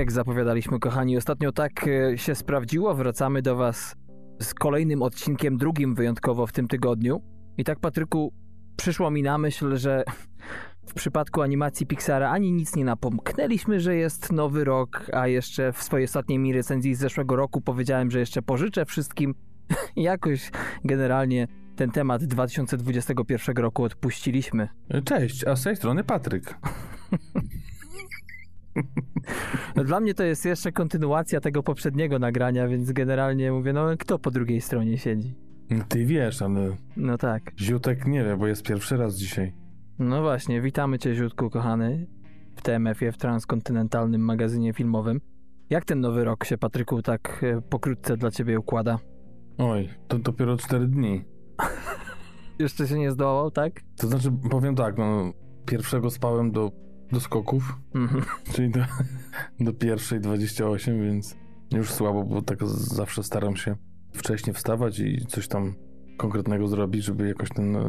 jak zapowiadaliśmy, kochani, ostatnio tak e, się sprawdziło. Wracamy do Was z kolejnym odcinkiem, drugim wyjątkowo w tym tygodniu. I tak, Patryku, przyszło mi na myśl, że w przypadku animacji Pixara ani nic nie napomknęliśmy, że jest nowy rok, a jeszcze w swojej ostatniej mi recenzji z zeszłego roku powiedziałem, że jeszcze pożyczę wszystkim. Jakoś generalnie ten temat 2021 roku odpuściliśmy. Cześć, a z tej strony Patryk. No dla mnie to jest jeszcze kontynuacja tego poprzedniego nagrania, więc generalnie mówię, no kto po drugiej stronie siedzi? Ty wiesz, ale No tak. Ziutek nie wie, bo jest pierwszy raz dzisiaj. No właśnie, witamy Cię, Ziutku, kochany, w TMF-ie, w transkontynentalnym magazynie filmowym. Jak ten nowy rok się, Patryku, tak e, pokrótce dla Ciebie układa? Oj, to dopiero cztery dni. Jeszcze się nie zdołał, tak? To znaczy, powiem tak, no, pierwszego spałem do, do skoków, Mhm. czyli do, do pierwszej 28, więc już słabo, bo tak zawsze staram się wcześniej wstawać i coś tam konkretnego zrobić, żeby jakoś ten e,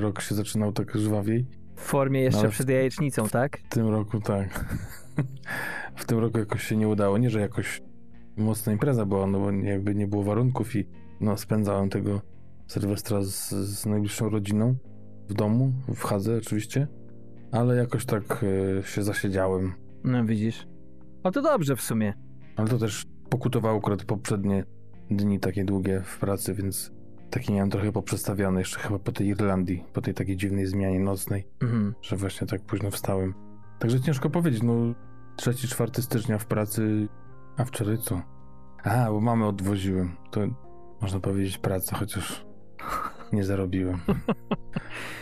rok się zaczynał tak żwawiej. W formie jeszcze w- przed jajecznicą, tak? W tym roku tak. w tym roku jakoś się nie udało. Nie, że jakoś mocna impreza była, no bo jakby nie było warunków i no, spędzałem tego Sylwestra z, z najbliższą rodziną w domu, w Hadze oczywiście, ale jakoś tak e, się zasiedziałem. No widzisz. No to dobrze w sumie. Ale to też pokutowało akurat poprzednie dni takie długie w pracy, więc taki miałem trochę poprzestawiony jeszcze chyba po tej Irlandii, po tej takiej dziwnej zmianie nocnej. Mhm. że właśnie tak późno wstałem. Także ciężko powiedzieć, no 3-4 stycznia w pracy, a wczoraj co? A, bo mamy odwoziłem. To można powiedzieć praca, chociaż nie zarobiłem.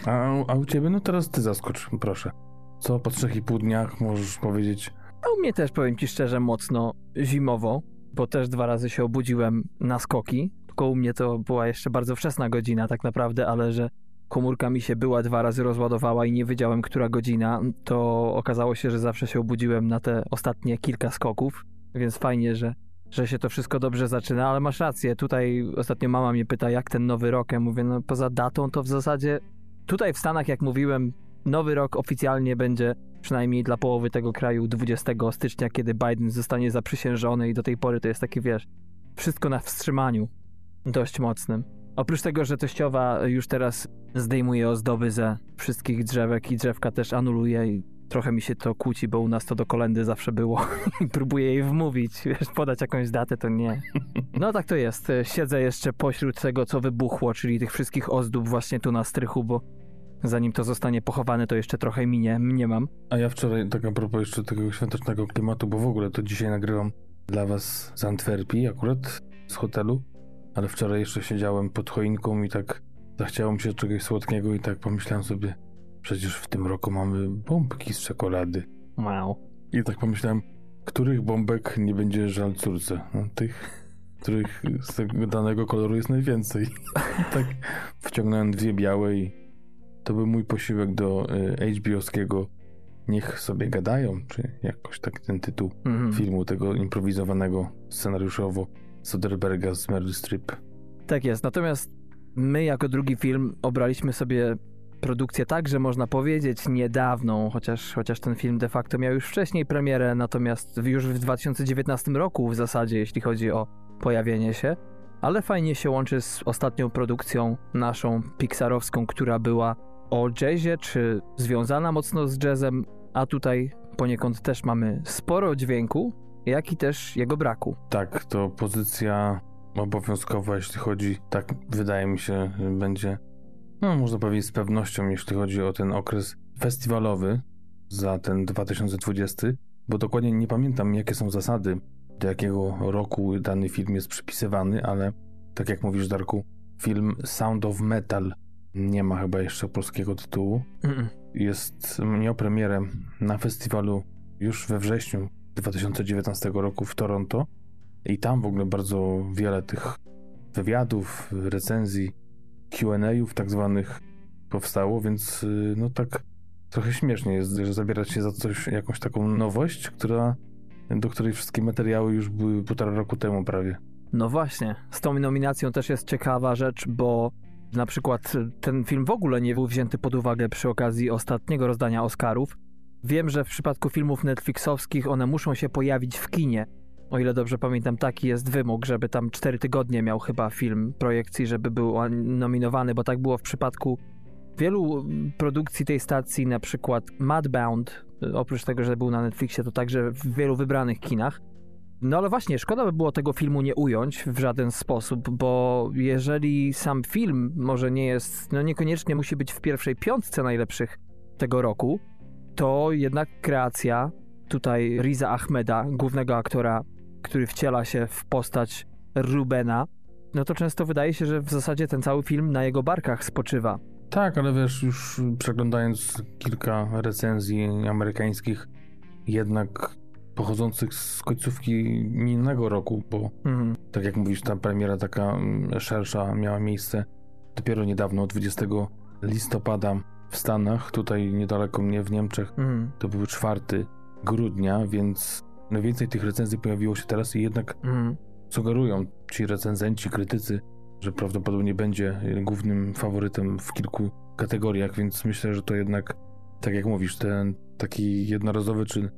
A, a u ciebie? No teraz ty zaskocz, proszę. Co po 3,5 dniach możesz powiedzieć? A u mnie też, powiem Ci szczerze, mocno zimowo, bo też dwa razy się obudziłem na skoki. Tylko u mnie to była jeszcze bardzo wczesna godzina tak naprawdę, ale że komórka mi się była dwa razy rozładowała i nie wiedziałem, która godzina, to okazało się, że zawsze się obudziłem na te ostatnie kilka skoków, więc fajnie, że, że się to wszystko dobrze zaczyna, ale masz rację, tutaj ostatnio mama mnie pyta, jak ten nowy rok, ja mówię, no poza datą to w zasadzie tutaj w Stanach, jak mówiłem, nowy rok oficjalnie będzie przynajmniej dla połowy tego kraju 20 stycznia, kiedy Biden zostanie zaprzysiężony i do tej pory to jest takie, wiesz, wszystko na wstrzymaniu. Dość mocnym. Oprócz tego, że teściowa już teraz zdejmuje ozdoby ze wszystkich drzewek i drzewka też anuluje i trochę mi się to kłóci, bo u nas to do kolendy zawsze było próbuję jej wmówić, wiesz, podać jakąś datę, to nie. No tak to jest. Siedzę jeszcze pośród tego, co wybuchło, czyli tych wszystkich ozdób właśnie tu na strychu, bo zanim to zostanie pochowane, to jeszcze trochę minie, mnie mam. A ja wczoraj, tak a propos jeszcze tego świątecznego klimatu, bo w ogóle to dzisiaj nagrywam dla was z Antwerpii akurat, z hotelu, ale wczoraj jeszcze siedziałem pod choinką i tak zachciało mi się czegoś słodkiego i tak pomyślałem sobie, przecież w tym roku mamy bombki z czekolady. Wow. I tak pomyślałem, których bombek nie będzie żal córce? No, tych, których z tego danego koloru jest najwięcej. Tak wciągnąłem dwie białe i to był mój posiłek do y, HBO-skiego Niech sobie gadają, czy jakoś tak ten tytuł Mhm. filmu tego improwizowanego scenariuszowo Soderberga z Meryl Streep. Tak jest. Natomiast my jako drugi film obraliśmy sobie produkcję tak, że można powiedzieć niedawną, chociaż, chociaż ten film de facto miał już wcześniej premierę, natomiast już w 2019 roku w zasadzie, jeśli chodzi o pojawienie się, ale fajnie się łączy z ostatnią produkcją naszą pixarowską, która była o jazzie, czy związana mocno z jazzem, a tutaj poniekąd też mamy sporo dźwięku, jak i też jego braku. Tak, to pozycja obowiązkowa, jeśli chodzi, tak wydaje mi się, będzie, no można powiedzieć z pewnością, jeśli chodzi o ten okres festiwalowy za ten 2020, bo dokładnie nie pamiętam, jakie są zasady, do jakiego roku dany film jest przypisywany, ale tak jak mówisz, Darku, film Sound of Metal nie ma chyba jeszcze polskiego tytułu. Mm-mm. Jest, miał premierę na festiwalu już we wrześniu 2019 roku w Toronto i tam w ogóle bardzo wiele tych wywiadów, recenzji, Q&A'ów tak zwanych powstało, więc y, no tak trochę śmiesznie jest, że zabierać się za coś, jakąś taką nowość, która, do której wszystkie materiały już były półtora roku temu prawie. No właśnie, z tą nominacją też jest ciekawa rzecz, bo na przykład ten film w ogóle nie był wzięty pod uwagę przy okazji ostatniego rozdania Oscarów, Wiem, że w przypadku filmów Netflixowskich one muszą się pojawić w kinie. O ile dobrze pamiętam, taki jest wymóg, żeby tam cztery tygodnie miał chyba film projekcji, żeby był nominowany, bo tak było w przypadku wielu produkcji tej stacji, na przykład Madbound, oprócz tego, że był na Netflixie, to także w wielu wybranych kinach. No ale właśnie, szkoda by było tego filmu nie ująć w żaden sposób, bo jeżeli sam film może nie jest, no niekoniecznie musi być w pierwszej piątce najlepszych tego roku, to jednak kreacja tutaj Riza Ahmeda, głównego aktora, który wciela się w postać Rubena, no to często wydaje się, że w zasadzie ten cały film na jego barkach spoczywa. Tak, ale wiesz, już przeglądając kilka recenzji amerykańskich, jednak pochodzących z końcówki minionego roku, bo mhm. tak jak mówisz, ta premiera taka mm, szersza miała miejsce dopiero niedawno, 20 listopada w Stanach, tutaj niedaleko mnie w Niemczech, mhm. to był 4 grudnia, więc najwięcej tych recenzji pojawiło się teraz i jednak mhm. sugerują ci recenzenci, krytycy, że prawdopodobnie będzie głównym faworytem w kilku kategoriach, więc myślę, że to jednak, tak jak mówisz, ten taki jednorazowy czy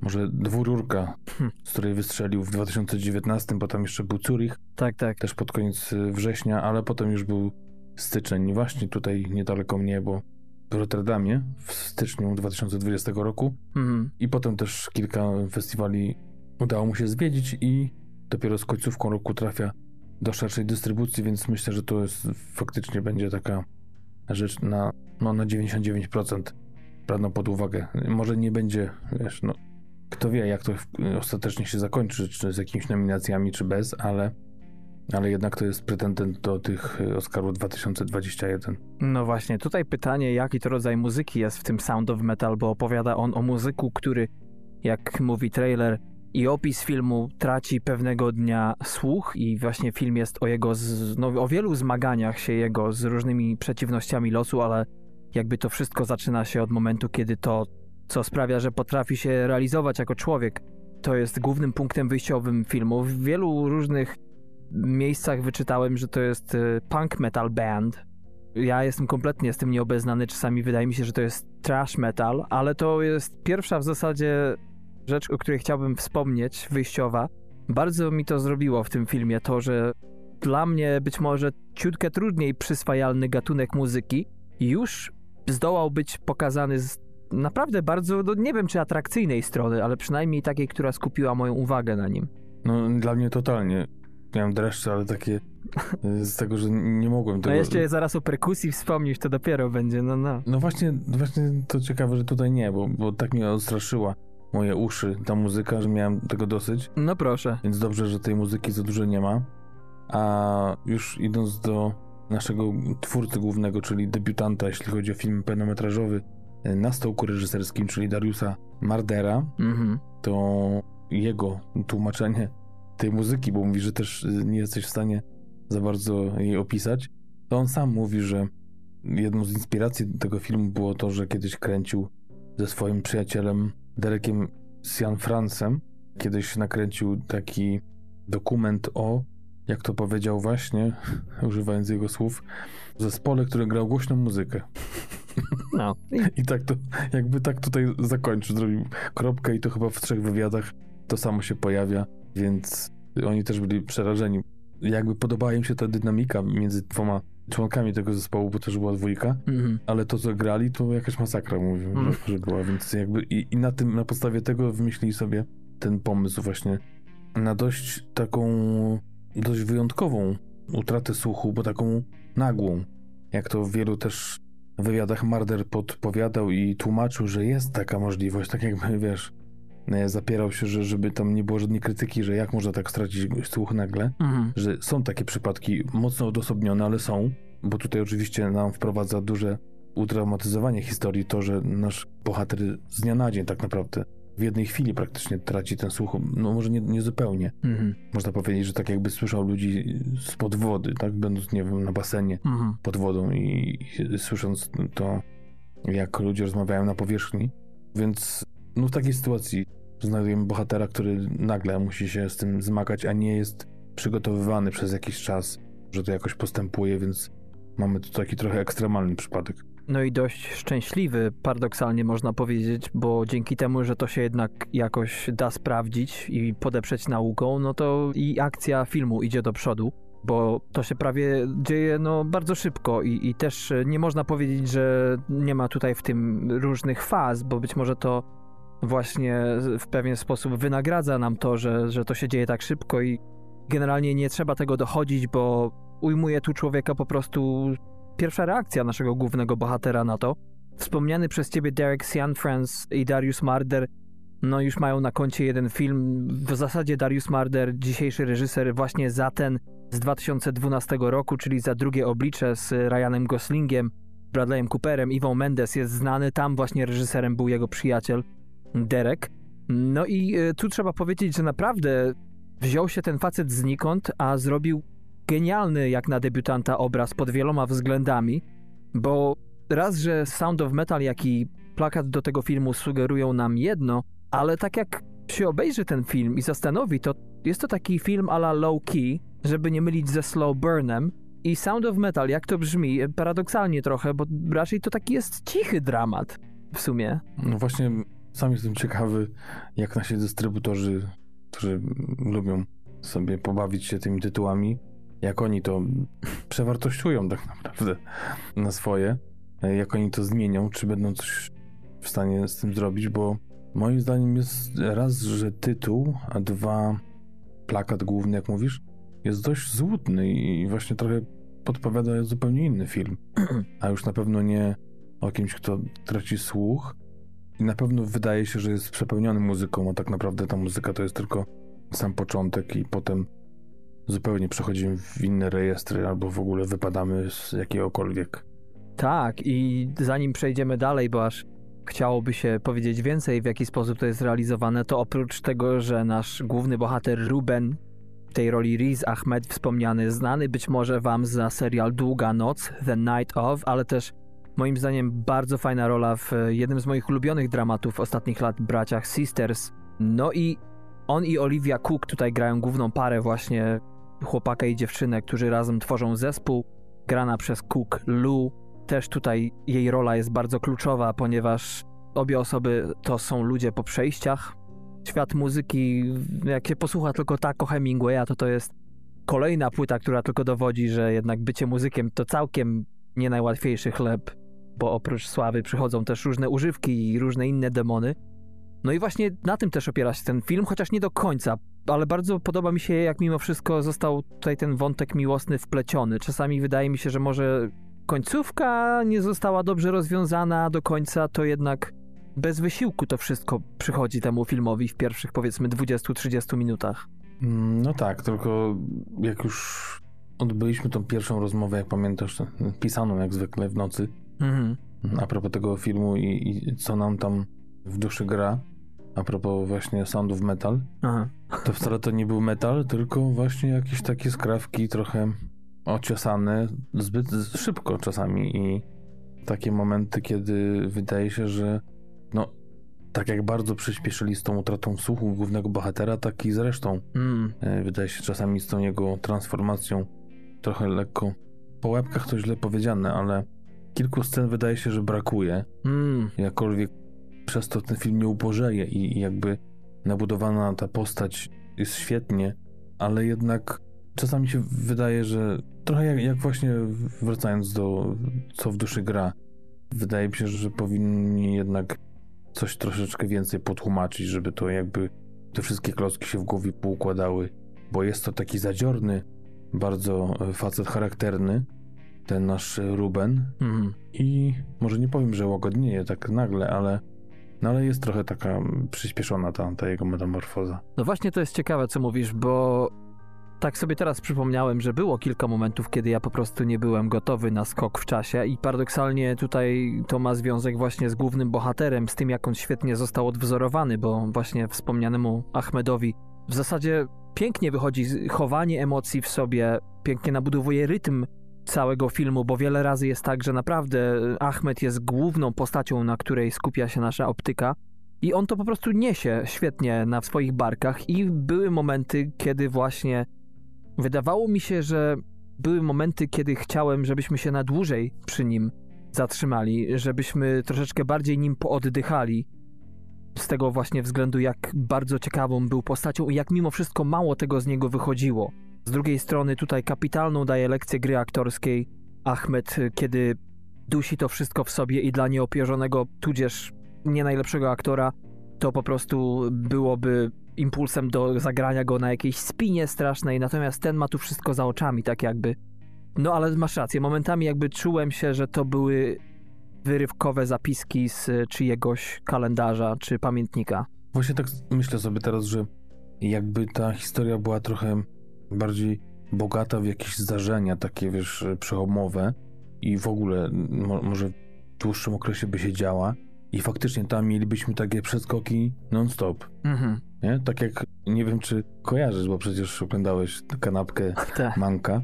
może dwururka, hmm. z której wystrzelił w 2019, potem jeszcze był Zurich. Tak, tak. Też pod koniec września, ale potem już był styczeń. Właśnie tutaj niedaleko mnie, bo Rotterdamie w styczniu 2020 roku. Mhm. I potem też kilka festiwali udało mu się zwiedzić i dopiero z końcówką roku trafia do szerszej dystrybucji, więc myślę, że to jest faktycznie będzie taka rzecz na, no, na 99% brana pod uwagę. Może nie będzie, wiesz, no, kto wie, jak to ostatecznie się zakończy, czy z jakimiś nominacjami, czy bez, ale, ale jednak to jest pretendent do tych Oscarów 2021. No właśnie, tutaj pytanie, jaki to rodzaj muzyki jest w tym Sound of Metal, bo opowiada on o muzyku, który, jak mówi trailer, i opis filmu traci pewnego dnia słuch i właśnie film jest o jego, z, no, o wielu zmaganiach się jego z różnymi przeciwnościami losu, ale jakby to wszystko zaczyna się od momentu, kiedy to, co sprawia, że potrafi się realizować jako człowiek, to jest głównym punktem wyjściowym filmu. W wielu różnych miejscach wyczytałem, że to jest y, punk metal band. Ja jestem kompletnie z tym nieobeznany, czasami wydaje mi się, że to jest trash metal, ale to jest pierwsza w zasadzie rzecz, o której chciałbym wspomnieć, wyjściowa. Bardzo mi to zrobiło w tym filmie to, że dla mnie być może ciutkę trudniej przyswajalny gatunek muzyki już zdołał być pokazany z naprawdę bardzo, no nie wiem czy atrakcyjnej strony, ale przynajmniej takiej, która skupiła moją uwagę na nim. No dla mnie totalnie. Miałem dreszcze, ale takie z tego, że nie mogłem tego... No jeszcze zaraz o perkusji wspomnisz, to dopiero będzie, no no. No właśnie, właśnie to ciekawe, że tutaj nie, bo, bo tak mnie odstraszyła moje uszy ta muzyka, że miałem tego dosyć. No proszę. Więc dobrze, że tej muzyki za dużo nie ma. A już idąc do naszego twórcy głównego, czyli debiutanta, jeśli chodzi o film pełnometrażowy, na stołku reżyserskim, czyli Dariusa Mardera, mhm. to jego tłumaczenie tej muzyki, bo mówi, że też nie jesteś w stanie za bardzo jej opisać, to on sam mówi, że jedną z inspiracji tego filmu było to, że kiedyś kręcił ze swoim przyjacielem Derekiem Francem kiedyś nakręcił taki dokument o, jak to powiedział właśnie, używając jego słów, zespole, który grał głośną muzykę. No. I tak to, jakby tak tutaj zakończył, zrobił kropkę i to chyba w trzech wywiadach to samo się pojawia, więc oni też byli przerażeni. Jakby podobała im się ta dynamika między dwoma członkami tego zespołu, bo też była dwójka, mm-hmm. ale to, co grali, to jakaś masakra, mówię, mm. że, że, była, więc jakby i, i, na tym, na podstawie tego wymyślili sobie ten pomysł właśnie na dość taką, dość wyjątkową utratę słuchu, bo taką nagłą, jak to w wielu też wywiadach Marder podpowiadał i tłumaczył, że jest taka możliwość, tak jakby, wiesz, zapierał się, że żeby tam nie było żadnej krytyki, że jak można tak stracić słuch nagle, mhm. że są takie przypadki mocno odosobnione, ale są, bo tutaj oczywiście nam wprowadza duże utraumatyzowanie historii to, że nasz bohater z dnia na dzień tak naprawdę w jednej chwili praktycznie traci ten słuch, no może nie, nie zupełnie. Mhm. Można powiedzieć, że tak jakby słyszał ludzi spod wody, tak, będąc, nie wiem, na basenie mhm. pod wodą i, i słysząc to, jak ludzie rozmawiają na powierzchni. Więc no w takiej sytuacji znajdujemy bohatera, który nagle musi się z tym zmagać, a nie jest przygotowywany przez jakiś czas, że to jakoś postępuje, więc mamy tu taki trochę ekstremalny przypadek. no i dość szczęśliwy, paradoksalnie można powiedzieć, bo dzięki temu, że to się jednak jakoś da sprawdzić i podeprzeć nauką, no to i akcja filmu idzie do przodu bo to się prawie dzieje no, bardzo szybko i, i też nie można powiedzieć, że nie ma tutaj w tym różnych faz, bo być może to właśnie w pewien sposób wynagradza nam to, że, że to się dzieje tak szybko i generalnie nie trzeba tego dochodzić, bo ujmuje tu człowieka po prostu pierwsza reakcja naszego głównego bohatera na to. Wspomniany przez ciebie Derek Cianfrance i Darius Marder no już mają na koncie jeden film. W zasadzie Darius Marder, dzisiejszy reżyser, właśnie za ten z 2012 roku, czyli za drugie oblicze z Ryanem Goslingiem, Bradleyem Cooperem, Iwą Mendes jest znany. Tam właśnie reżyserem był jego przyjaciel Derek. No i e, tu trzeba powiedzieć, że naprawdę wziął się ten facet znikąd, a zrobił genialny jak na debiutanta obraz pod wieloma względami, bo raz, że Sound of Metal, jak i plakat do tego filmu sugerują nam jedno, ale tak jak się obejrzy ten film i zastanowi, to jest to taki film a la low key, żeby nie mylić ze slow burnem. I Sound of Metal, jak to brzmi, paradoksalnie trochę, bo raczej to taki jest cichy dramat w sumie. No właśnie, sam jestem ciekawy, jak nasi dystrybutorzy, którzy lubią sobie pobawić się tymi tytułami, jak oni to przewartościują tak naprawdę na swoje, jak oni to zmienią, czy będą coś w stanie z tym zrobić, bo moim zdaniem jest raz, że tytuł, a dwa plakat główny, jak mówisz, jest dość złudny i właśnie trochę podpowiada zupełnie inny film. A już na pewno nie o kimś, kto traci słuch. I na pewno wydaje się, że jest przepełniony muzyką, a tak naprawdę ta muzyka to jest tylko sam początek i potem zupełnie przechodzimy w inne rejestry albo w ogóle wypadamy z jakiegokolwiek. Tak, i zanim przejdziemy dalej, bo aż chciałoby się powiedzieć więcej, w jaki sposób to jest realizowane, to oprócz tego, że nasz główny bohater Ruben w tej roli Riz Ahmed wspomniany, znany być może wam za serial Długa Noc, The Night of, ale też moim zdaniem bardzo fajna rola w jednym z moich ulubionych dramatów ostatnich lat, Braciach Sisters. No i on i Olivia Cook tutaj grają główną parę właśnie chłopaka i dziewczynę, którzy razem tworzą zespół, grana przez Cook Lu. Też tutaj jej rola jest bardzo kluczowa, ponieważ obie osoby to są ludzie po przejściach, świat muzyki, jak się posłucha tylko tak o Hemingwaya, to to jest kolejna płyta, która tylko dowodzi, że jednak bycie muzykiem to całkiem nie najłatwiejszy chleb, bo oprócz sławy przychodzą też różne używki i różne inne demony. No i właśnie na tym też opiera się ten film, chociaż nie do końca, ale bardzo podoba mi się, jak mimo wszystko został tutaj ten wątek miłosny wpleciony. Czasami wydaje mi się, że może końcówka nie została dobrze rozwiązana do końca, to jednak bez wysiłku to wszystko przychodzi temu filmowi w pierwszych powiedzmy 20-30 minutach. Mm, no tak, tylko jak już odbyliśmy tą pierwszą rozmowę, jak pamiętasz, pisaną jak zwykle w nocy, mhm. a propos tego filmu i, i, co nam tam w duszy gra, a propos właśnie soundów metal, Aha. to wcale to nie był metal, tylko właśnie jakieś takie skrawki trochę ociosane zbyt szybko czasami i takie momenty, kiedy wydaje się, że no, tak jak bardzo przyspieszyli z tą utratą słuchu głównego bohatera, tak i zresztą. Mm. E, wydaje się czasami z tą jego transformacją trochę lekko. Po łebkach to źle powiedziane, ale kilku scen wydaje się, że brakuje. Mm. Jakkolwiek przez to ten film nie ubożeje i, i jakby nabudowana ta postać jest świetnie, ale jednak czasami się wydaje, że trochę jak, jak, właśnie wracając do co w duszy gra, wydaje mi się, że powinni jednak coś troszeczkę więcej potłumaczyć, żeby to jakby te wszystkie klocki się w głowie poukładały, bo jest to taki zadziorny, bardzo e, facet charakterny, ten nasz Ruben mhm. i może nie powiem, że łagodnieje tak nagle, ale no ale jest trochę taka przyspieszona ta, ta jego metamorfoza. No właśnie to jest ciekawe, co mówisz, bo tak sobie teraz przypomniałem, że było kilka momentów, kiedy ja po prostu nie byłem gotowy na skok w czasie i paradoksalnie tutaj to ma związek właśnie z głównym bohaterem, z tym jak on świetnie został odwzorowany, bo właśnie wspomnianemu Ahmedowi w zasadzie pięknie wychodzi chowanie emocji w sobie, pięknie nabudowuje rytm całego filmu, bo wiele razy jest tak, że naprawdę Ahmed jest główną postacią, na której skupia się nasza optyka. I on to po prostu niesie świetnie na swoich barkach, i były momenty, kiedy właśnie Wydawało mi się, że były momenty, kiedy chciałem, żebyśmy się na dłużej przy nim zatrzymali, żebyśmy troszeczkę bardziej nim pooddychali. Z tego właśnie względu, jak bardzo ciekawą był postacią i jak mimo wszystko mało tego z niego wychodziło. Z drugiej strony tutaj kapitalną daje lekcję gry aktorskiej Ahmed, kiedy dusi to wszystko w sobie i dla nieopierzonego, tudzież nie najlepszego aktora, to po prostu byłoby impulsem do zagrania go na jakiejś spinie strasznej, natomiast ten ma tu wszystko za oczami, tak jakby. No ale masz rację, momentami jakby czułem się, że to były wyrywkowe zapiski z czyjegoś kalendarza czy pamiętnika. Właśnie tak myślę sobie teraz, że jakby ta historia była trochę bardziej bogata w jakieś zdarzenia takie, wiesz, przełomowe i w ogóle mo może w dłuższym okresie by się działa i faktycznie tam mielibyśmy takie przeskoki non-stop. Mhm. Nie? Tak jak, nie wiem czy kojarzysz, bo przecież oglądałeś kanapkę tak. Manka,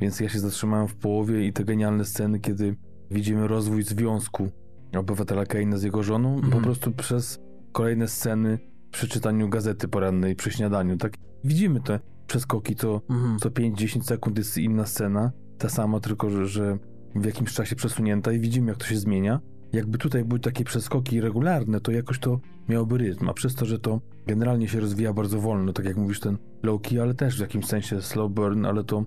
więc ja się zatrzymałem w połowie i te genialne sceny, kiedy widzimy rozwój związku obywatela Keina z jego żoną, mhm. po prostu przez kolejne sceny przy czytaniu gazety porannej, przy śniadaniu, tak? Widzimy te przeskoki, to mhm. co 5-10 sekund jest inna scena, ta sama, tylko że, że w jakimś czasie przesunięta i widzimy, jak to się zmienia. Jakby tutaj były takie przeskoki regularne, to jakoś to miałoby rytm, a przez to, że to generalnie się rozwija bardzo wolno, tak jak mówisz, ten low key, ale też w jakimś sensie slow burn, ale to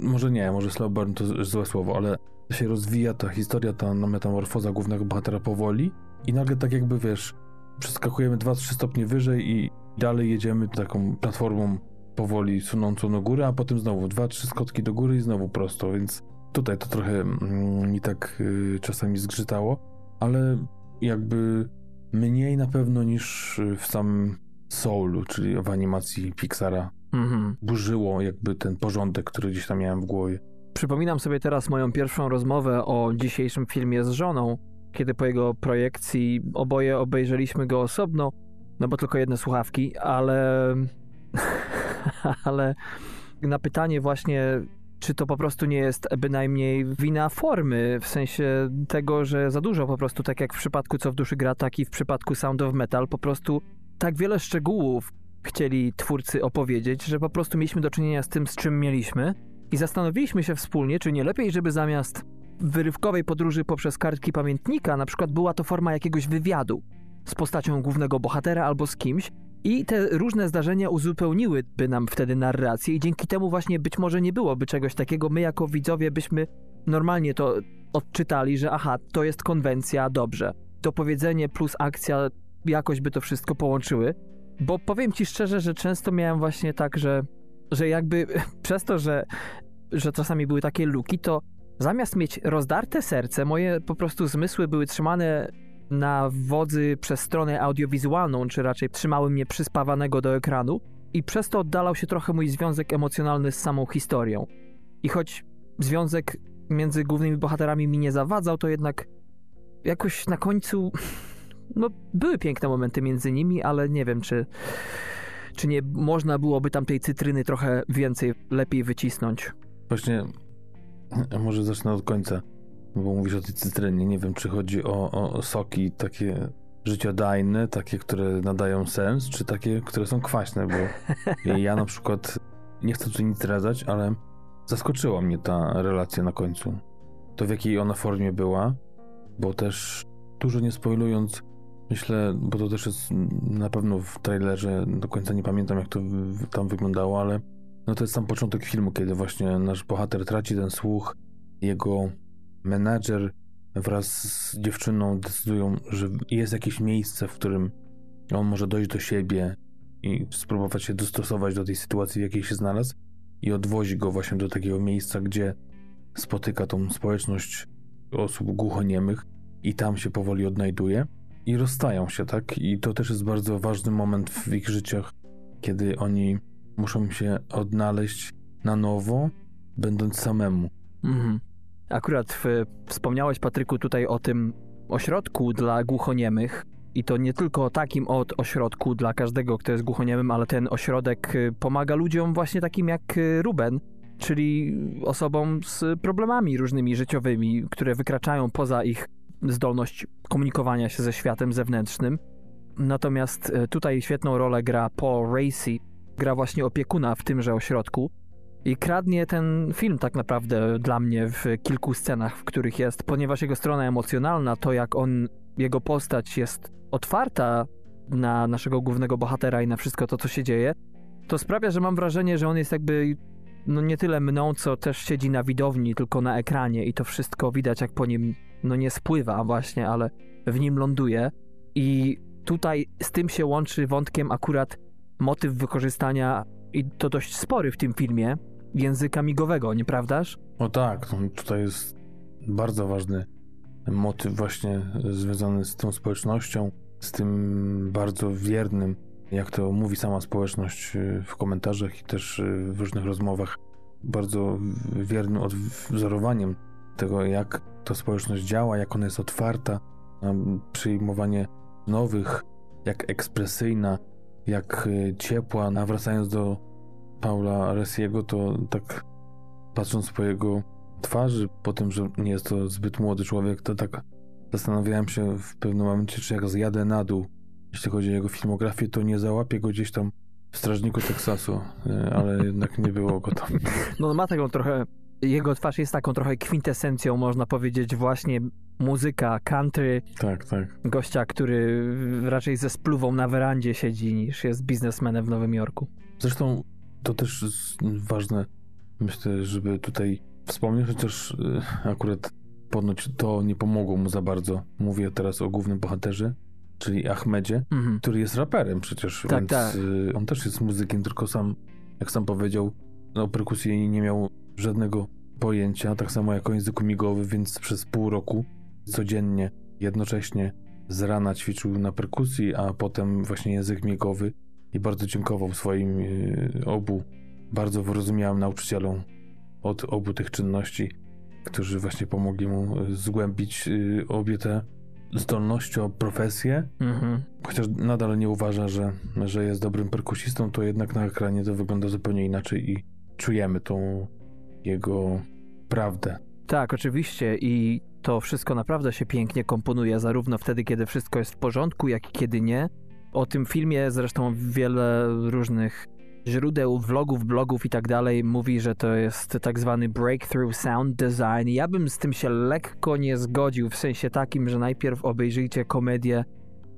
może nie, może slow burn to złe słowo, ale się rozwija ta historia, ta metamorfoza głównego bohatera powoli i nagle tak jakby, wiesz, przeskakujemy 2-3 stopnie wyżej i dalej jedziemy taką platformą powoli sunącą do góry, a potem znowu 2-3 skotki do góry i znowu prosto, więc tutaj to trochę mm, mi tak y, czasami zgrzytało, ale jakby mniej na pewno niż w samym Soulu, czyli w animacji Pixara. Mhm. Burzyło jakby ten porządek, który gdzieś tam miałem w głowie. Przypominam sobie teraz moją pierwszą rozmowę o dzisiejszym filmie z żoną, kiedy po jego projekcji oboje obejrzeliśmy go osobno, no bo tylko jedne słuchawki, ale. ale na pytanie właśnie, czy to po prostu nie jest bynajmniej wina formy, w sensie tego, że za dużo po prostu, tak jak w przypadku Co w duszy gra, tak i w przypadku Sound of Metal, po prostu tak wiele szczegółów chcieli twórcy opowiedzieć, że po prostu mieliśmy do czynienia z tym, z czym mieliśmy i zastanowiliśmy się wspólnie, czy nie lepiej, żeby zamiast wyrywkowej podróży poprzez kartki pamiętnika, na przykład była to forma jakiegoś wywiadu z postacią głównego bohatera albo z kimś, i te różne zdarzenia uzupełniłyby nam wtedy narrację, i dzięki temu właśnie być może nie byłoby czegoś takiego. My, jako widzowie, byśmy normalnie to odczytali, że aha, to jest konwencja, dobrze. To powiedzenie plus akcja jakoś by to wszystko połączyły. Bo powiem ci szczerze, że często miałem właśnie tak, że że jakby przez to, że, że czasami były takie luki, to zamiast mieć rozdarte serce, moje po prostu zmysły były trzymane na wodzy przez stronę audiowizualną, czy raczej trzymały mnie przyspawanego do ekranu i przez to oddalał się trochę mój związek emocjonalny z samą historią. I choć związek między głównymi bohaterami mi nie zawadzał, to jednak jakoś na końcu no były piękne momenty między nimi, ale nie wiem czy czy nie można byłoby tam tej cytryny trochę więcej, lepiej wycisnąć? Właśnie, może zacznę od końca, bo mówisz o tej cytrynie. Nie wiem, czy chodzi o, o soki takie życiodajne, takie, które nadają sens, czy takie, które są kwaśne, bo ja na przykład, nie chcę tu nic zdradzać, ale zaskoczyła mnie ta relacja na końcu. To w jakiej ona formie była, bo też dużo nie spoilując, Myślę, bo to też jest na pewno w trailerze, do końca nie pamiętam jak to tam wyglądało, ale no to jest sam początek filmu, kiedy właśnie nasz bohater traci ten słuch, jego menadżer wraz z dziewczyną decydują, że jest jakieś miejsce, w którym on może dojść do siebie i spróbować się dostosować do tej sytuacji, w jakiej się znalazł i odwozi go właśnie do takiego miejsca, gdzie spotyka tą społeczność osób głuchoniemych i tam się powoli odnajduje i rozstają się, tak? I to też jest bardzo ważny moment w ich życiach, kiedy oni muszą się odnaleźć na nowo, będąc samemu. Mhm. Akurat w, wspomniałeś, Patryku, tutaj o tym ośrodku dla głuchoniemych. I to nie tylko takim od ośrodku dla każdego, kto jest głuchoniemym, ale ten ośrodek y, pomaga ludziom właśnie takim jak y, Ruben, czyli osobom z problemami różnymi życiowymi, które wykraczają poza ich zdolność komunikowania się ze światem zewnętrznym. Natomiast e, tutaj świetną rolę gra Paul Racy, gra właśnie opiekuna w tymże ośrodku. I kradnie ten film tak naprawdę dla mnie w kilku scenach, w których jest, ponieważ jego strona emocjonalna, to jak on, jego postać jest otwarta na naszego głównego bohatera i na wszystko to, co się dzieje, to sprawia, że mam wrażenie, że on jest jakby no nie tyle mną, co też siedzi na widowni, tylko na ekranie i to wszystko widać, jak po nim no nie spływa właśnie, ale w nim ląduje. I tutaj z tym się łączy wątkiem akurat motyw wykorzystania, i to dość spory w tym filmie, języka migowego, nieprawdaż? O tak, no tutaj jest bardzo ważny motyw właśnie związany z tą społecznością, z tym bardzo wiernym, jak to mówi sama społeczność y, w komentarzach i też y, w różnych rozmowach, bardzo wiernym odwzorowaniem tego, jak ta społeczność działa, jak ona jest otwarta na przyjmowanie nowych, jak ekspresyjna, jak y, ciepła. Nawracając do Paula Resiego, to tak patrząc po jego twarzy, po tym, że nie jest to zbyt młody człowiek, to tak zastanawiałem się w pewnym momencie, czy jak zjadę na dół, jeśli chodzi o jego filmografię, to nie załapię go gdzieś tam w Strażniku Teksasu, y, ale jednak nie było go tam. No ma taką trochę jego twarz jest taką trochę kwintesencją, można powiedzieć, właśnie muzyka, country. Tak, tak. Gościa, który raczej ze spluwą na werandzie siedzi, niż jest biznesmenem w Nowym Jorku. Zresztą to też ważne, myślę, żeby tutaj wspomnieć, chociaż y, akurat ponoć to nie pomogło mu za bardzo. Mówię teraz o głównym bohaterze, czyli Ahmedzie, mhm. który jest raperem przecież, tak, więc tak. Y, on też jest muzykiem, tylko sam, jak sam powiedział, o perkusji nie miał żadnego pojęcia, tak samo jak o języku migowym, więc przez pół roku codziennie, jednocześnie z rana ćwiczył na perkusji, a potem właśnie język migowy i bardzo dziękował swoim y, obu bardzo wyrozumiałym nauczycielom od obu tych czynności, którzy właśnie pomogli mu y, zgłębić y, obie te zdolności, o profesję. Mhm. Chociaż nadal nie uważa, że, że jest dobrym perkusistą, to jednak na ekranie to wygląda zupełnie inaczej i czujemy tą jego prawdę. Tak, oczywiście i to wszystko naprawdę się pięknie komponuje, zarówno wtedy, kiedy wszystko jest w porządku, jak i kiedy nie. O tym filmie zresztą wiele różnych źródeł, vlogów, blogów i tak dalej mówi, że to jest tak zwany breakthrough sound design. Ja bym z tym się lekko nie zgodził, w sensie takim, że najpierw obejrzyjcie komedię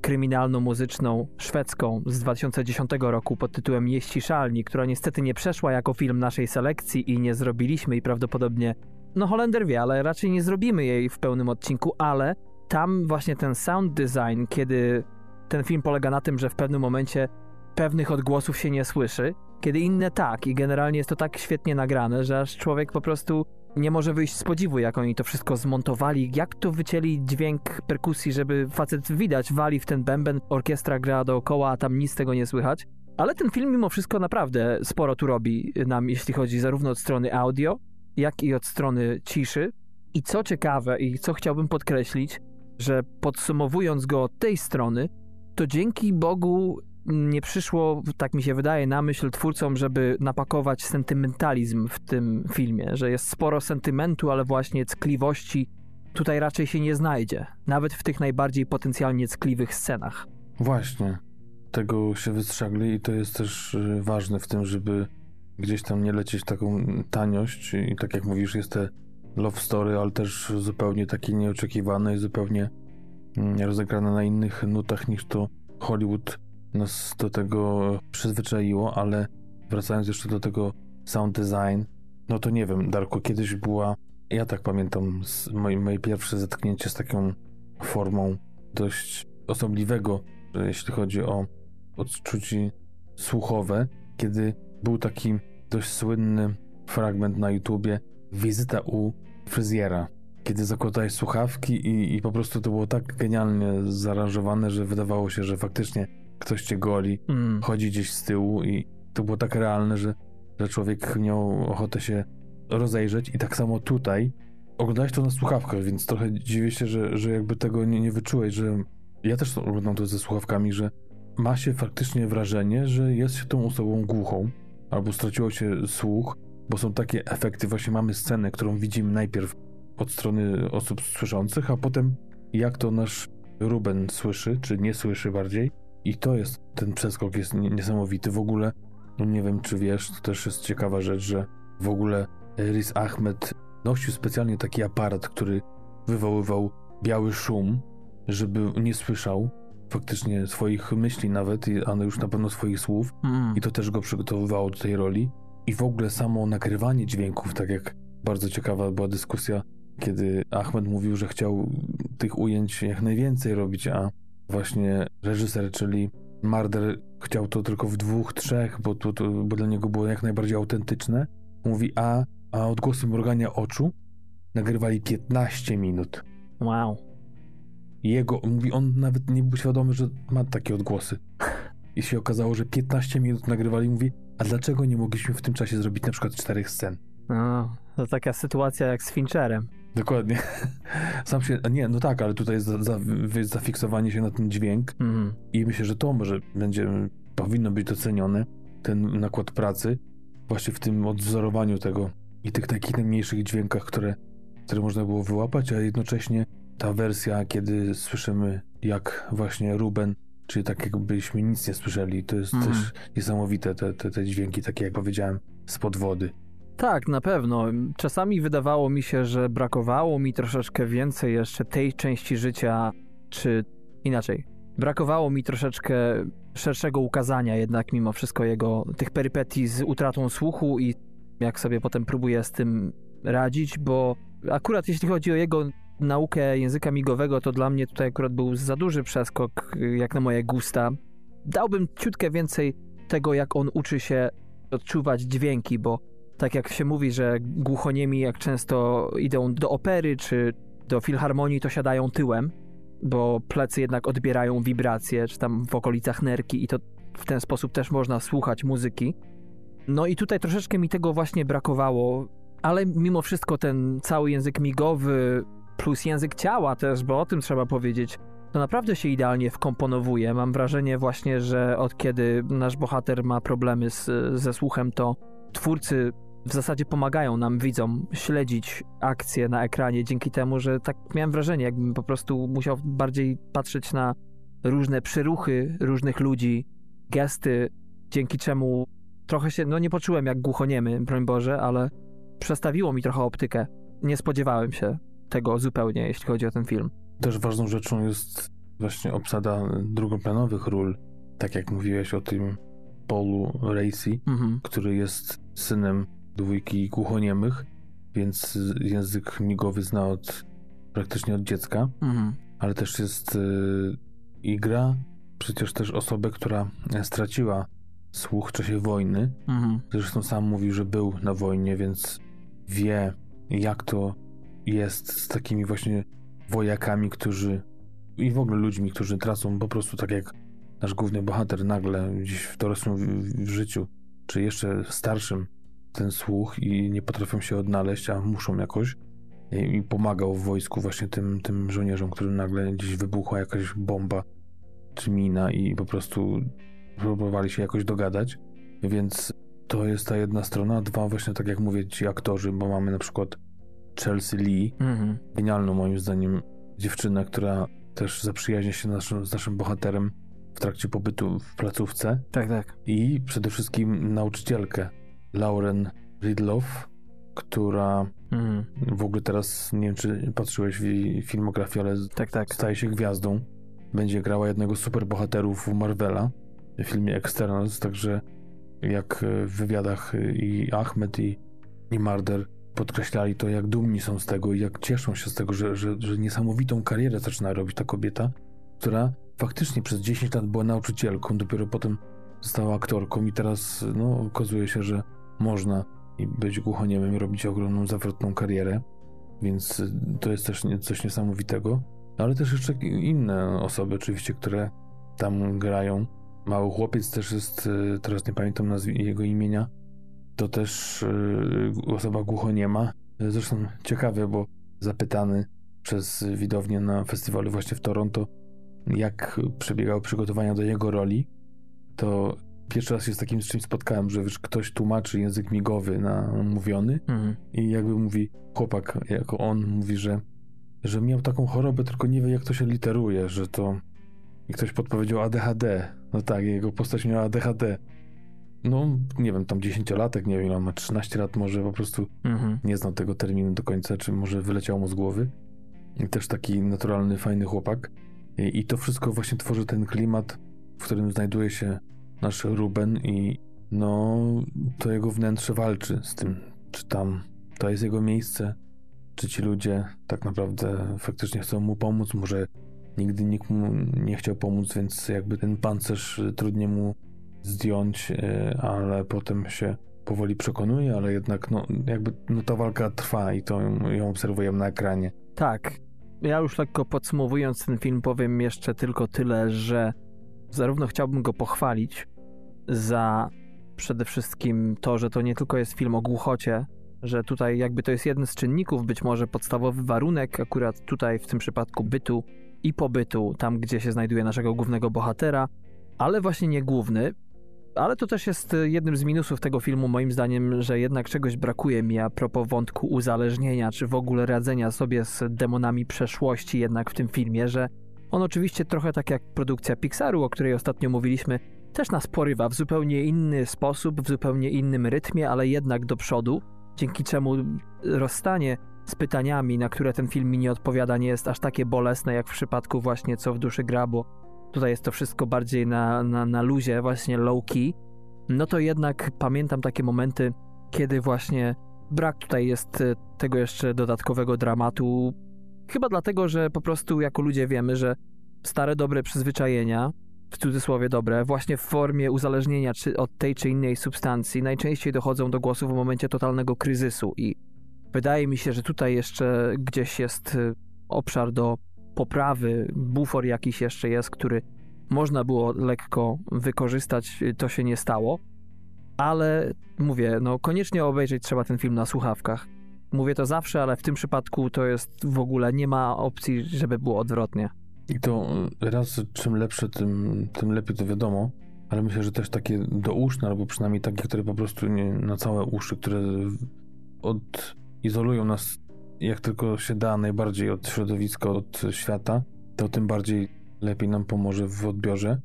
kryminalno-muzyczną szwedzką z 2010 roku pod tytułem Nieściszalni, która niestety nie przeszła jako film naszej selekcji i nie zrobiliśmy i prawdopodobnie, no Holender wie, ale raczej nie zrobimy jej w pełnym odcinku, ale tam właśnie ten sound design, kiedy ten film polega na tym, że w pewnym momencie pewnych odgłosów się nie słyszy, kiedy inne tak i generalnie jest to tak świetnie nagrane, że aż człowiek po prostu nie może wyjść z podziwu, jak oni to wszystko zmontowali, jak to wycięli dźwięk perkusji, żeby facet widać, wali w ten bęben, orkiestra gra dookoła, a tam nic tego nie słychać. Ale ten film mimo wszystko naprawdę sporo tu robi nam, jeśli chodzi zarówno od strony audio, jak i od strony ciszy. I co ciekawe i co chciałbym podkreślić, że podsumowując go od tej strony, to dzięki Bogu nie przyszło, tak mi się wydaje, na myśl twórcom, żeby napakować sentymentalizm w tym filmie, że jest sporo sentymentu, ale właśnie ckliwości tutaj raczej się nie znajdzie, nawet w tych najbardziej potencjalnie ckliwych scenach. Właśnie. Tego się wystrzegli i to jest też y, ważne w tym, żeby gdzieś tam nie lecieć taką taniość i tak jak mówisz, jest te love story, ale też zupełnie takie nieoczekiwane i zupełnie mm, rozegrane na innych nutach niż to Hollywood nas do tego przyzwyczaiło, ale wracając jeszcze do tego sound design, no to nie wiem, Darko, kiedyś była, ja tak pamiętam, moje, moje pierwsze zetknięcie z taką formą dość osobliwego, jeśli chodzi o odczucie słuchowe, kiedy był taki dość słynny fragment na YouTubie, wizyta u fryzjera, kiedy zakładałeś słuchawki i, i po prostu to było tak genialnie zaaranżowane, że wydawało się, że faktycznie ktoś cię goli, mm. chodzi gdzieś z tyłu i to było tak realne, że, że człowiek miał ochotę się rozejrzeć. I tak samo tutaj oglądałeś to na słuchawkach, więc trochę dziwię się, że, że jakby tego nie, nie wyczułeś, że ja też oglądam to ze słuchawkami, że ma się faktycznie wrażenie, że jest się tą osobą głuchą albo straciło się słuch, bo są takie efekty, właśnie mamy scenę, którą widzimy najpierw od strony osób słyszących, a potem jak to nasz Ruben słyszy, czy nie słyszy bardziej, i to jest, ten przeskok jest niesamowity. W ogóle, no nie wiem czy wiesz, to też jest ciekawa rzecz, że W ogóle Riz Ahmed nosił specjalnie taki aparat, który wywoływał biały szum, żeby nie słyszał faktycznie swoich myśli nawet, a już na pewno swoich słów. Mm. I to też go przygotowywało do tej roli. I w ogóle samo nagrywanie dźwięków, tak jak bardzo ciekawa była dyskusja, kiedy Ahmed mówił, że chciał tych ujęć jak najwięcej robić, a właśnie reżyser, czyli Marder, chciał to tylko w dwóch, trzech, bo, to, to, bo dla niego było jak najbardziej autentyczne. Mówi, a, a odgłosy mrugania oczu nagrywali 15 minut. Wow. Jego, mówi, on nawet nie był świadomy, że ma takie odgłosy. I się okazało, że 15 minut nagrywali, mówi, a dlaczego nie mogliśmy w tym czasie zrobić na przykład czterech scen? No, to taka sytuacja jak z Fincherem. Dokładnie. Sam się, nie, no tak, ale tutaj jest za, za, zafiksowanie się na ten dźwięk Mhm. i myślę, że to może będzie, powinno być docenione, ten nakład pracy, właśnie w tym odwzorowaniu tego i tych takich najmniejszych dźwiękach, które, które można było wyłapać, a jednocześnie ta wersja, kiedy słyszymy jak właśnie Ruben, czyli tak jakbyśmy nic nie słyszeli, to jest Mhm. też niesamowite, te, te, te dźwięki, takie jak powiedziałem, spod wody. Tak, na pewno. Czasami wydawało mi się, że brakowało mi troszeczkę więcej jeszcze tej części życia, czy inaczej. Brakowało mi troszeczkę szerszego ukazania jednak mimo wszystko jego tych perypetii z utratą słuchu i jak sobie potem próbuję z tym radzić, bo akurat jeśli chodzi o jego naukę języka migowego, to dla mnie tutaj akurat był za duży przeskok jak na moje gusta. Dałbym ciutkę więcej tego, jak on uczy się odczuwać dźwięki, bo tak jak się mówi, że głuchoniemi jak często idą do opery czy do filharmonii, to siadają tyłem, bo plecy jednak odbierają wibracje, czy tam w okolicach nerki i to w ten sposób też można słuchać muzyki. No i tutaj troszeczkę mi tego właśnie brakowało, ale mimo wszystko ten cały język migowy plus język ciała też, bo o tym trzeba powiedzieć, to naprawdę się idealnie wkomponowuje. Mam wrażenie właśnie, że od kiedy nasz bohater ma problemy z, ze słuchem, to twórcy w zasadzie pomagają nam, widzom, śledzić akcje na ekranie dzięki temu, że tak miałem wrażenie, jakbym po prostu musiał bardziej patrzeć na różne przyruchy różnych ludzi, gesty, dzięki czemu trochę się, no nie poczułem jak głuchoniemy, broń Boże, ale przestawiło mi trochę optykę. Nie spodziewałem się tego zupełnie, jeśli chodzi o ten film. Też ważną rzeczą jest właśnie obsada drugoplanowych ról, tak jak mówiłeś o tym Paulu Racy, Mhm. który jest synem dwójki głuchoniemych, więc język migowy zna od praktycznie od dziecka, Mhm. ale też jest y, i gra przecież też osobę, która straciła słuch w czasie wojny. Mhm. Zresztą sam mówił, że był na wojnie, więc wie, jak to jest z takimi właśnie wojakami, którzy i w ogóle ludźmi, którzy tracą po prostu tak jak nasz główny bohater nagle gdzieś w dorosłym w, życiu, czy jeszcze starszym ten słuch i nie potrafią się odnaleźć, a muszą jakoś. I, i pomagał w wojsku właśnie tym, tym żołnierzom, którym nagle gdzieś wybuchła jakaś bomba czy mina i po prostu próbowali się jakoś dogadać, więc to jest ta jedna strona, a dwa właśnie tak jak mówię ci aktorzy, bo mamy na przykład Chelsea Lee, Mhm. genialną moim zdaniem dziewczynę, która też zaprzyjaźnia się naszym, z naszym bohaterem w trakcie pobytu w placówce Tak, tak. i przede wszystkim nauczycielkę Lauren Ridloff, która Mhm. w ogóle teraz, nie wiem czy patrzyłeś w jej filmografię, ale Tak, tak. staje się gwiazdą. Będzie grała jednego z superbohaterów Marvela w filmie Externals, także jak w wywiadach i Ahmed i, i Marder podkreślali to, jak dumni są z tego i jak cieszą się z tego, że, że, że niesamowitą karierę zaczyna robić ta kobieta, która faktycznie przez 10 lat była nauczycielką, dopiero potem została aktorką i teraz no, okazuje się, że można być głuchoniemym i robić ogromną, zawrotną karierę, więc to jest też coś niesamowitego. Ale też jeszcze inne osoby oczywiście, które tam grają. Mały chłopiec też jest, y, teraz nie pamiętam nazwy jego imienia, to też y, osoba głuchoniema. Zresztą ciekawe, bo zapytany przez widownię na festiwalu właśnie w Toronto, jak przebiegały przygotowania do jego roli, to pierwszy raz się z takim z czymś spotkałem, że wiesz, ktoś tłumaczy język migowy na mówiony Mhm. i jakby mówi chłopak, jako on mówi, że, że miał taką chorobę, tylko nie wie jak to się literuje, że to i ktoś podpowiedział ADHD. No tak, jego postać miała ADHD. No nie wiem, tam dziesięciolatek, nie wiem, ile on ma 13 lat, może po prostu Mhm. nie znał tego terminu do końca, czy może wyleciał mu z głowy. I też taki naturalny, fajny chłopak. I, I to wszystko właśnie tworzy ten klimat, w którym znajduje się nasz Ruben i no to jego wnętrze walczy z tym, czy tam to jest jego miejsce, czy ci ludzie tak naprawdę faktycznie chcą mu pomóc, może nigdy nikt mu nie chciał pomóc, więc jakby ten pancerz y, trudniej mu zdjąć, y, ale potem się powoli przekonuje, ale jednak no, jakby no, ta walka trwa i to ją obserwujemy na ekranie. Tak. Ja już lekko podsumowując ten film powiem jeszcze tylko tyle, że zarówno chciałbym go pochwalić za przede wszystkim to, że to nie tylko jest film o głuchocie, że tutaj jakby to jest jeden z czynników, być może podstawowy warunek akurat tutaj w tym przypadku bytu i pobytu, tam gdzie się znajduje naszego głównego bohatera, ale właśnie nie główny. Ale to też jest y, jednym z minusów tego filmu, moim zdaniem, że jednak czegoś brakuje mi a propos wątku uzależnienia, czy w ogóle radzenia sobie z demonami przeszłości jednak w tym filmie, że on oczywiście trochę tak jak produkcja Pixaru, o której ostatnio mówiliśmy, też nas porywa w zupełnie inny sposób, w zupełnie innym rytmie, ale jednak do przodu, dzięki czemu rozstanie z pytaniami, na które ten film mi nie odpowiada, nie jest aż takie bolesne jak w przypadku właśnie Co w duszy gra, bo tutaj jest to wszystko bardziej na, na, na luzie, właśnie low key, no to jednak pamiętam takie momenty, kiedy właśnie brak tutaj jest e, tego jeszcze dodatkowego dramatu. Chyba dlatego, że po prostu jako ludzie wiemy, że stare dobre przyzwyczajenia, w cudzysłowie dobre, właśnie w formie uzależnienia czy od tej czy innej substancji, najczęściej dochodzą do głosu w momencie totalnego kryzysu i wydaje mi się, że tutaj jeszcze gdzieś jest y, obszar do poprawy, bufor jakiś jeszcze jest, który można było lekko wykorzystać, y, to się nie stało, ale mówię, no koniecznie obejrzeć trzeba ten film na słuchawkach. Mówię to zawsze, ale w tym przypadku to jest w ogóle nie ma opcji, żeby było odwrotnie. I to raz czym lepsze, tym, tym lepiej to wiadomo, ale myślę, że też takie douszne, albo przynajmniej takie, które po prostu nie, na całe uszy, które odizolują nas jak tylko się da najbardziej od środowiska, od świata, to tym bardziej lepiej nam pomoże w odbiorze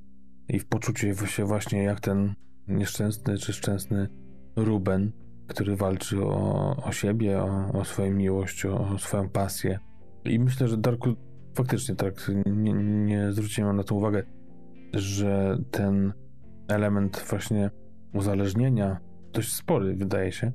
i w poczuciu się właśnie jak ten nieszczęsny czy szczęsny Ruben, który walczy o, o siebie, o, o swoją miłość, o, o swoją pasję. I myślę, że Darku faktycznie tak, nie, nie zwróciłem na to uwagę, że ten element właśnie uzależnienia dość spory, wydaje się.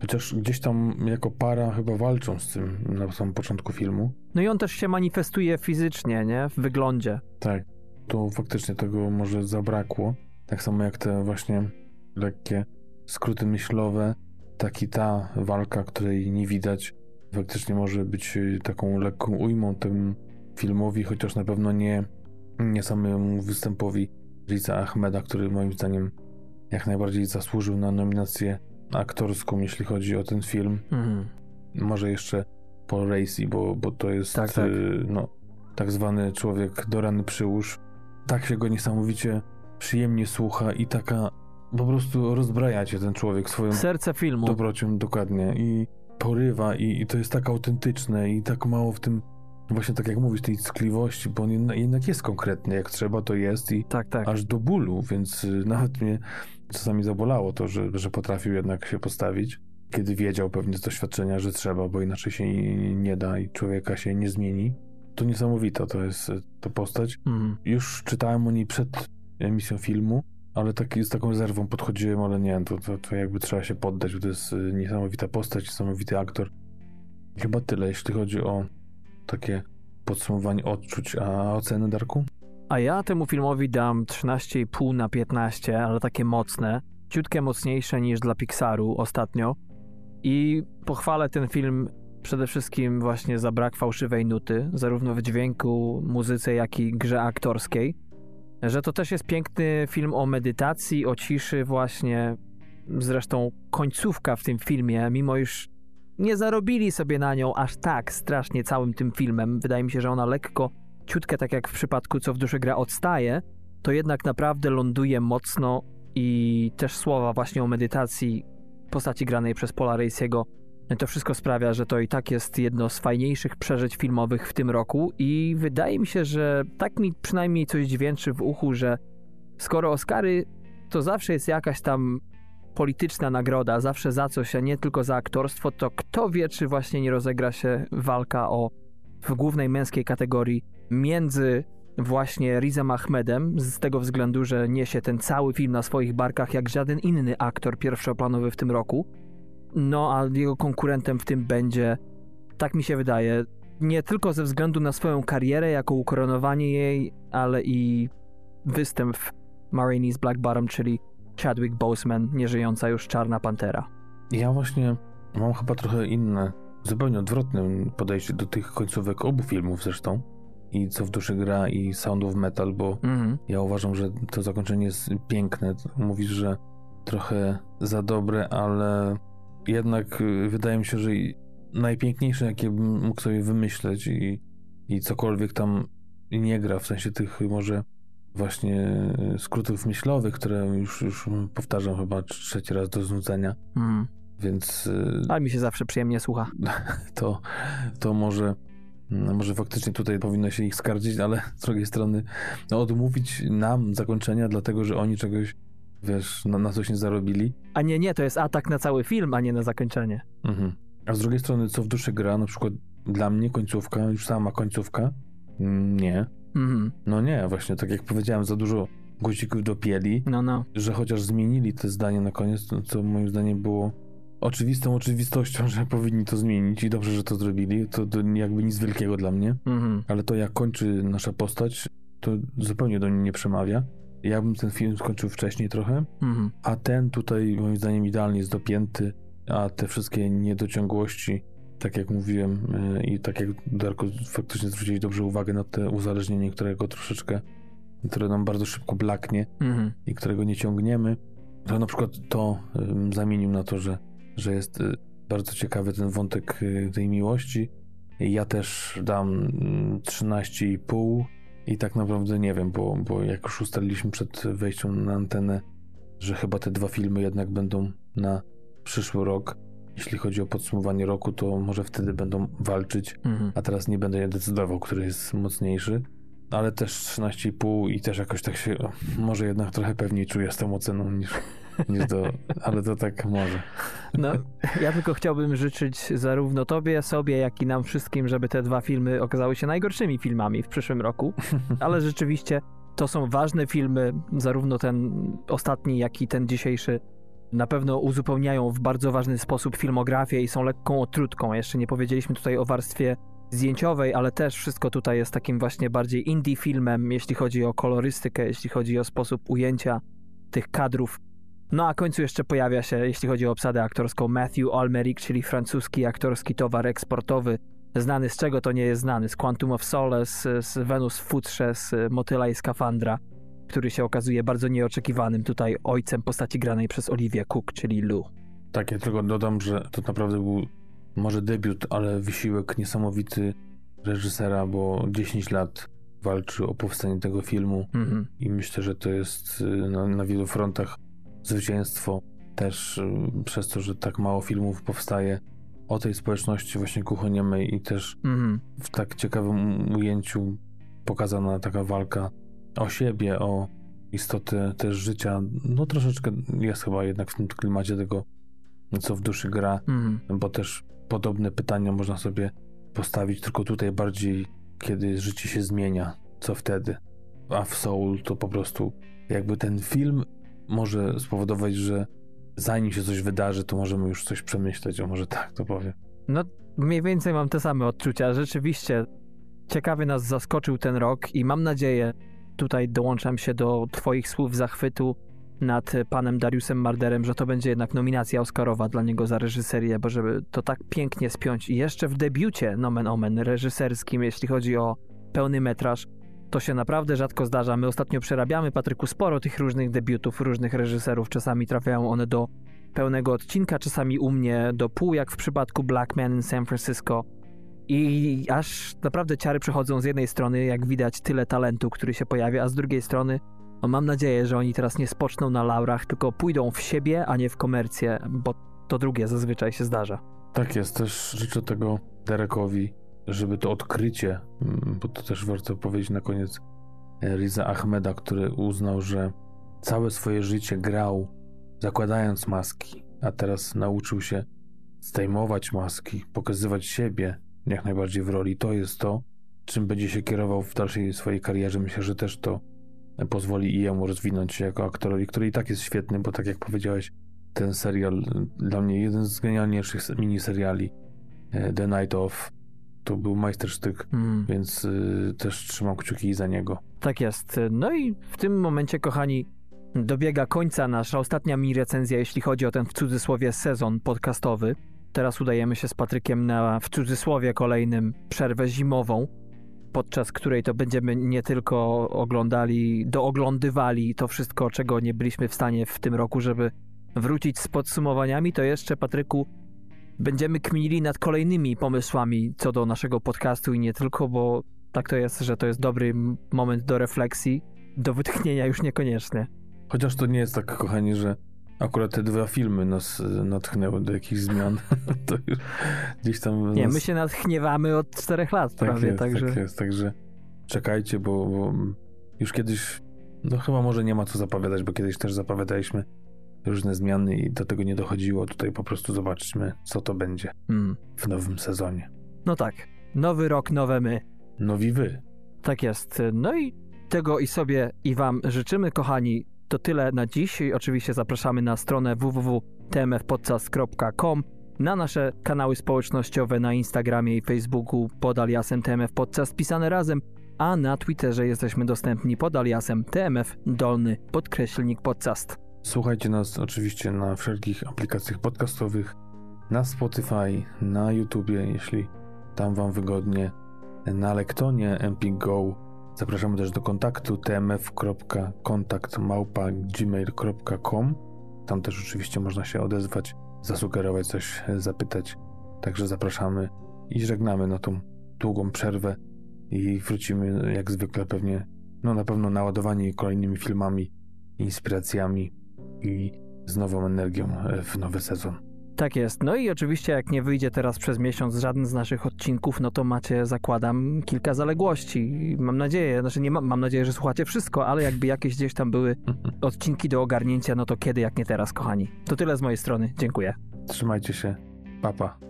Chociaż gdzieś tam jako para chyba walczą z tym na samym początku filmu. No i on też się manifestuje fizycznie, nie? W wyglądzie. Tak, to faktycznie tego może zabrakło. Tak samo jak te właśnie lekkie skróty myślowe, tak i ta walka, której nie widać, faktycznie może być taką lekką ujmą tym filmowi, chociaż na pewno nie, nie samemu występowi Riza Ahmeda, który moim zdaniem jak najbardziej zasłużył na nominację aktorską, jeśli chodzi o ten film. Mhm. Może jeszcze Paul Racy, bo, bo to jest Tak, tak. y, no, tak zwany człowiek do rany przyłóż. Tak się go niesamowicie przyjemnie słucha i taka po prostu rozbraja cię ten człowiek swoją Serce filmu. dobrocią dokładnie i porywa i, i to jest tak autentyczne i tak mało w tym właśnie tak jak mówisz, tej ckliwości, bo on jedna- jednak jest konkretny, jak trzeba to jest i Tak, tak. aż do bólu, więc y, nawet mnie czasami zabolało to, że, że potrafił jednak się postawić, kiedy wiedział pewnie z doświadczenia, że trzeba, bo inaczej się nie, da i człowieka się nie zmieni. To niesamowita to jest y, to postać. Mhm. Już czytałem o niej przed emisją filmu, ale taki, z taką rezerwą podchodziłem, ale nie, to, to, to jakby trzeba się poddać, bo to jest y, niesamowita postać, niesamowity aktor. Chyba tyle, jeśli chodzi o takie podsumowanie odczuć, a oceny Darku? A ja temu filmowi dam 13,5 na 15, ale takie mocne. Ciutkę mocniejsze niż dla Pixaru ostatnio. I pochwalę ten film przede wszystkim właśnie za brak fałszywej nuty, zarówno w dźwięku, muzyce, jak i grze aktorskiej. Że to też jest piękny film o medytacji, o ciszy właśnie. Zresztą końcówka w tym filmie, mimo iż nie zarobili sobie na nią aż tak strasznie całym tym filmem, wydaje mi się, że ona lekko ciutkę tak jak w przypadku Co w duszy gra odstaje, to jednak naprawdę ląduje mocno i też słowa właśnie o medytacji postaci granej przez Paula Race'ego to wszystko sprawia, że to i tak jest jedno z fajniejszych przeżyć filmowych w tym roku i wydaje mi się, że tak mi przynajmniej coś dźwięczy w uchu, że skoro Oscary to zawsze jest jakaś tam polityczna nagroda, zawsze za coś, a nie tylko za aktorstwo, to kto wie, czy właśnie nie rozegra się walka o w głównej męskiej kategorii między właśnie Rizem Ahmedem, z tego względu, że niesie ten cały film na swoich barkach jak żaden inny aktor pierwszoplanowy w tym roku. No a jego konkurentem w tym będzie, tak mi się wydaje, nie tylko ze względu na swoją karierę jako ukoronowanie jej, ale i występ w Marini's Black Bottom, czyli Chadwick Boseman, nieżyjąca już Czarna Pantera. Ja właśnie mam chyba trochę inne, zupełnie odwrotne podejście do tych końcówek obu filmów zresztą. I Co w duszy gra i Sound of Metal, bo mm. ja uważam, że to zakończenie jest piękne. Mówisz, że trochę za dobre, ale jednak y, wydaje mi się, że najpiękniejsze, jakie bym mógł sobie wymyśleć i, i cokolwiek tam nie gra, w sensie tych może właśnie skrótów myślowych, które już, już powtarzam chyba trzeci raz do znudzenia. Mm. Więc. Ale mi się zawsze przyjemnie słucha. To, to może. No może faktycznie tutaj powinno się ich skarżyć, ale z drugiej strony no, odmówić nam zakończenia, dlatego że oni czegoś, wiesz, na, na coś nie zarobili. A nie, nie, to jest atak na cały film, a nie na zakończenie. Mhm. A z drugiej strony, co w duszy gra, na przykład dla mnie końcówka, już sama końcówka, mm, nie. Mhm. No nie, właśnie tak jak powiedziałem, za dużo guzików dopieli, no, no. że chociaż zmienili te zdanie na koniec, to, co moim zdaniem było oczywistą oczywistością, że powinni to zmienić i dobrze, że to zrobili. To, to jakby nic wielkiego dla mnie, mhm. ale to jak kończy nasza postać, to zupełnie do niej nie przemawia. Ja bym ten film skończył wcześniej trochę, mhm. a ten tutaj moim zdaniem idealnie jest dopięty, a te wszystkie niedociągłości tak jak mówiłem e, i tak jak Darko faktycznie zwróciłeś dobrze uwagę na te uzależnienie, którego troszeczkę, które nam bardzo szybko blaknie mhm. i którego nie ciągniemy, to na przykład to zamienił na to, że, że jest y, bardzo ciekawy ten wątek y, tej miłości. Ja też dam 13,5 mm, i tak naprawdę nie wiem, bo, bo jak już ustaliliśmy przed wejściem na antenę, że chyba te dwa filmy jednak będą na przyszły rok, jeśli chodzi o podsumowanie roku, to może wtedy będą walczyć, mhm. a teraz nie będę decydował, który jest mocniejszy. Ale też 13,5 i też jakoś tak się, może jednak trochę pewniej czuję z tą oceną niż, niż do, ale to tak może. No, ja tylko chciałbym życzyć zarówno tobie, sobie, jak i nam wszystkim, żeby te dwa filmy okazały się najgorszymi filmami w przyszłym roku. Ale rzeczywiście to są ważne filmy, zarówno ten ostatni, jak i ten dzisiejszy na pewno uzupełniają w bardzo ważny sposób filmografię i są lekką otrutką. Jeszcze nie powiedzieliśmy tutaj o warstwie zdjęciowej, ale też wszystko tutaj jest takim właśnie bardziej indie filmem, jeśli chodzi o kolorystykę, jeśli chodzi o sposób ujęcia tych kadrów. No a końcu jeszcze pojawia się, jeśli chodzi o obsadę aktorską, Matthew Almeric, czyli francuski aktorski towar eksportowy, znany z czego to nie jest znany, z Quantum of Solace, z Venus w futrze, z Motyla i Skafandra który się okazuje bardzo nieoczekiwanym tutaj ojcem postaci granej przez Oliwię Cook, czyli Lou. Tak, ja tylko dodam, że to naprawdę był może debiut, ale wysiłek niesamowity reżysera, bo 10 lat walczy o powstanie tego filmu mm-hmm. i myślę, że to jest y, na, na wielu frontach zwycięstwo też y, przez to, że tak mało filmów powstaje o tej społeczności właśnie kuchoniemej i też mm-hmm. w tak ciekawym ujęciu pokazana taka walka o siebie, o istotę też życia, no troszeczkę jest chyba jednak w tym klimacie tego, co w duszy gra, mm. bo też podobne pytania można sobie postawić, tylko tutaj bardziej, kiedy życie się zmienia, co wtedy. A w Soul to po prostu jakby ten film może spowodować, że zanim się coś wydarzy, to możemy już coś przemyśleć, o może tak to powiem. No, mniej więcej mam te same odczucia. Rzeczywiście ciekawie nas zaskoczył ten rok i mam nadzieję, tutaj dołączam się do Twoich słów zachwytu nad panem Dariusem Marderem, że to będzie jednak nominacja Oscarowa dla niego za reżyserię, bo żeby to tak pięknie spiąć i jeszcze w debiucie nomen omen reżyserskim, jeśli chodzi o pełny metraż, to się naprawdę rzadko zdarza. My ostatnio przerabiamy, Patryku, sporo tych różnych debiutów różnych reżyserów. Czasami trafiają one do pełnego odcinka, czasami u mnie do pół, jak w przypadku Black Man in San Francisco. I aż naprawdę ciary przechodzą z jednej strony, jak widać, tyle talentu, który się pojawia, a z drugiej strony no mam nadzieję, że oni teraz nie spoczną na laurach, tylko pójdą w siebie, a nie w komercję, bo to drugie zazwyczaj się zdarza. Tak jest, też życzę tego Derekowi, żeby to odkrycie, mm, bo to też warto powiedzieć na koniec, e, Riza Ahmeda, który uznał, że całe swoje życie grał zakładając maski, a teraz nauczył się zdejmować maski, pokazywać siebie jak najbardziej w roli. To jest to, czym będzie się kierował w dalszej swojej karierze. Myślę, że też to pozwoli i jemu rozwinąć się jako aktorowi, który i tak jest świetny, bo tak jak powiedziałeś, ten serial dla mnie jeden z genialniejszych miniseriali e, The Night of to był majstersztyk, mm. więc y, też trzymam kciuki za niego. Tak jest. No i w tym momencie, kochani, dobiega końca nasza ostatnia mini recenzja, jeśli chodzi o ten w cudzysłowie sezon podcastowy. Teraz udajemy się z Patrykiem na w cudzysłowie kolejnym przerwę zimową, podczas której to będziemy nie tylko oglądali, dooglądywali to wszystko, czego nie byliśmy w stanie w tym roku, żeby wrócić z podsumowaniami, to jeszcze, Patryku, będziemy kminili nad kolejnymi pomysłami co do naszego podcastu i nie tylko, bo tak to jest, że to jest dobry moment do refleksji, do wytchnienia już niekoniecznie. Chociaż to nie jest tak, kochani, że akurat te dwa filmy nas e, natchnęły do jakichś zmian. to już gdzieś tam. Nas... Nie, my się natchniewamy od czterech lat tak prawie, jest, także. Tak jest, także czekajcie, bo, bo już kiedyś, no chyba może nie ma co zapowiadać, bo kiedyś też zapowiadaliśmy różne zmiany i do tego nie dochodziło. Tutaj po prostu zobaczmy, co to będzie mm. w nowym sezonie. No tak. Nowy rok, nowe my. Nowi wy. Tak jest. No i tego i sobie i wam życzymy, kochani. To tyle na dziś. Oczywiście zapraszamy na stronę www.tmfpodcast.com, na nasze kanały społecznościowe na Instagramie i Facebooku pod aliasem TMF Podcast pisane razem, a na Twitterze jesteśmy dostępni pod aliasem TMF dolny podkreślnik podcast. Słuchajcie nas oczywiście na wszelkich aplikacjach podcastowych, na Spotify, na YouTubie, jeśli tam Wam wygodnie, na Lektonie, Empik Go. Zapraszamy też do kontaktu tmf.kontakt.gmail.com Tam też oczywiście można się odezwać, zasugerować coś, zapytać. Także zapraszamy i żegnamy na tą długą przerwę i wrócimy jak zwykle pewnie, no na pewno naładowani kolejnymi filmami, inspiracjami i z nową energią w nowy sezon. Tak jest. No i oczywiście, jak nie wyjdzie teraz przez miesiąc żaden z naszych odcinków, no to macie, zakładam, kilka zaległości. Mam nadzieję, znaczy nie mam, mam nadzieję, że słuchacie wszystko, ale jakby jakieś gdzieś tam były odcinki do ogarnięcia, no to kiedy, jak nie teraz, kochani. To tyle z mojej strony. Dziękuję. Trzymajcie się. Papa.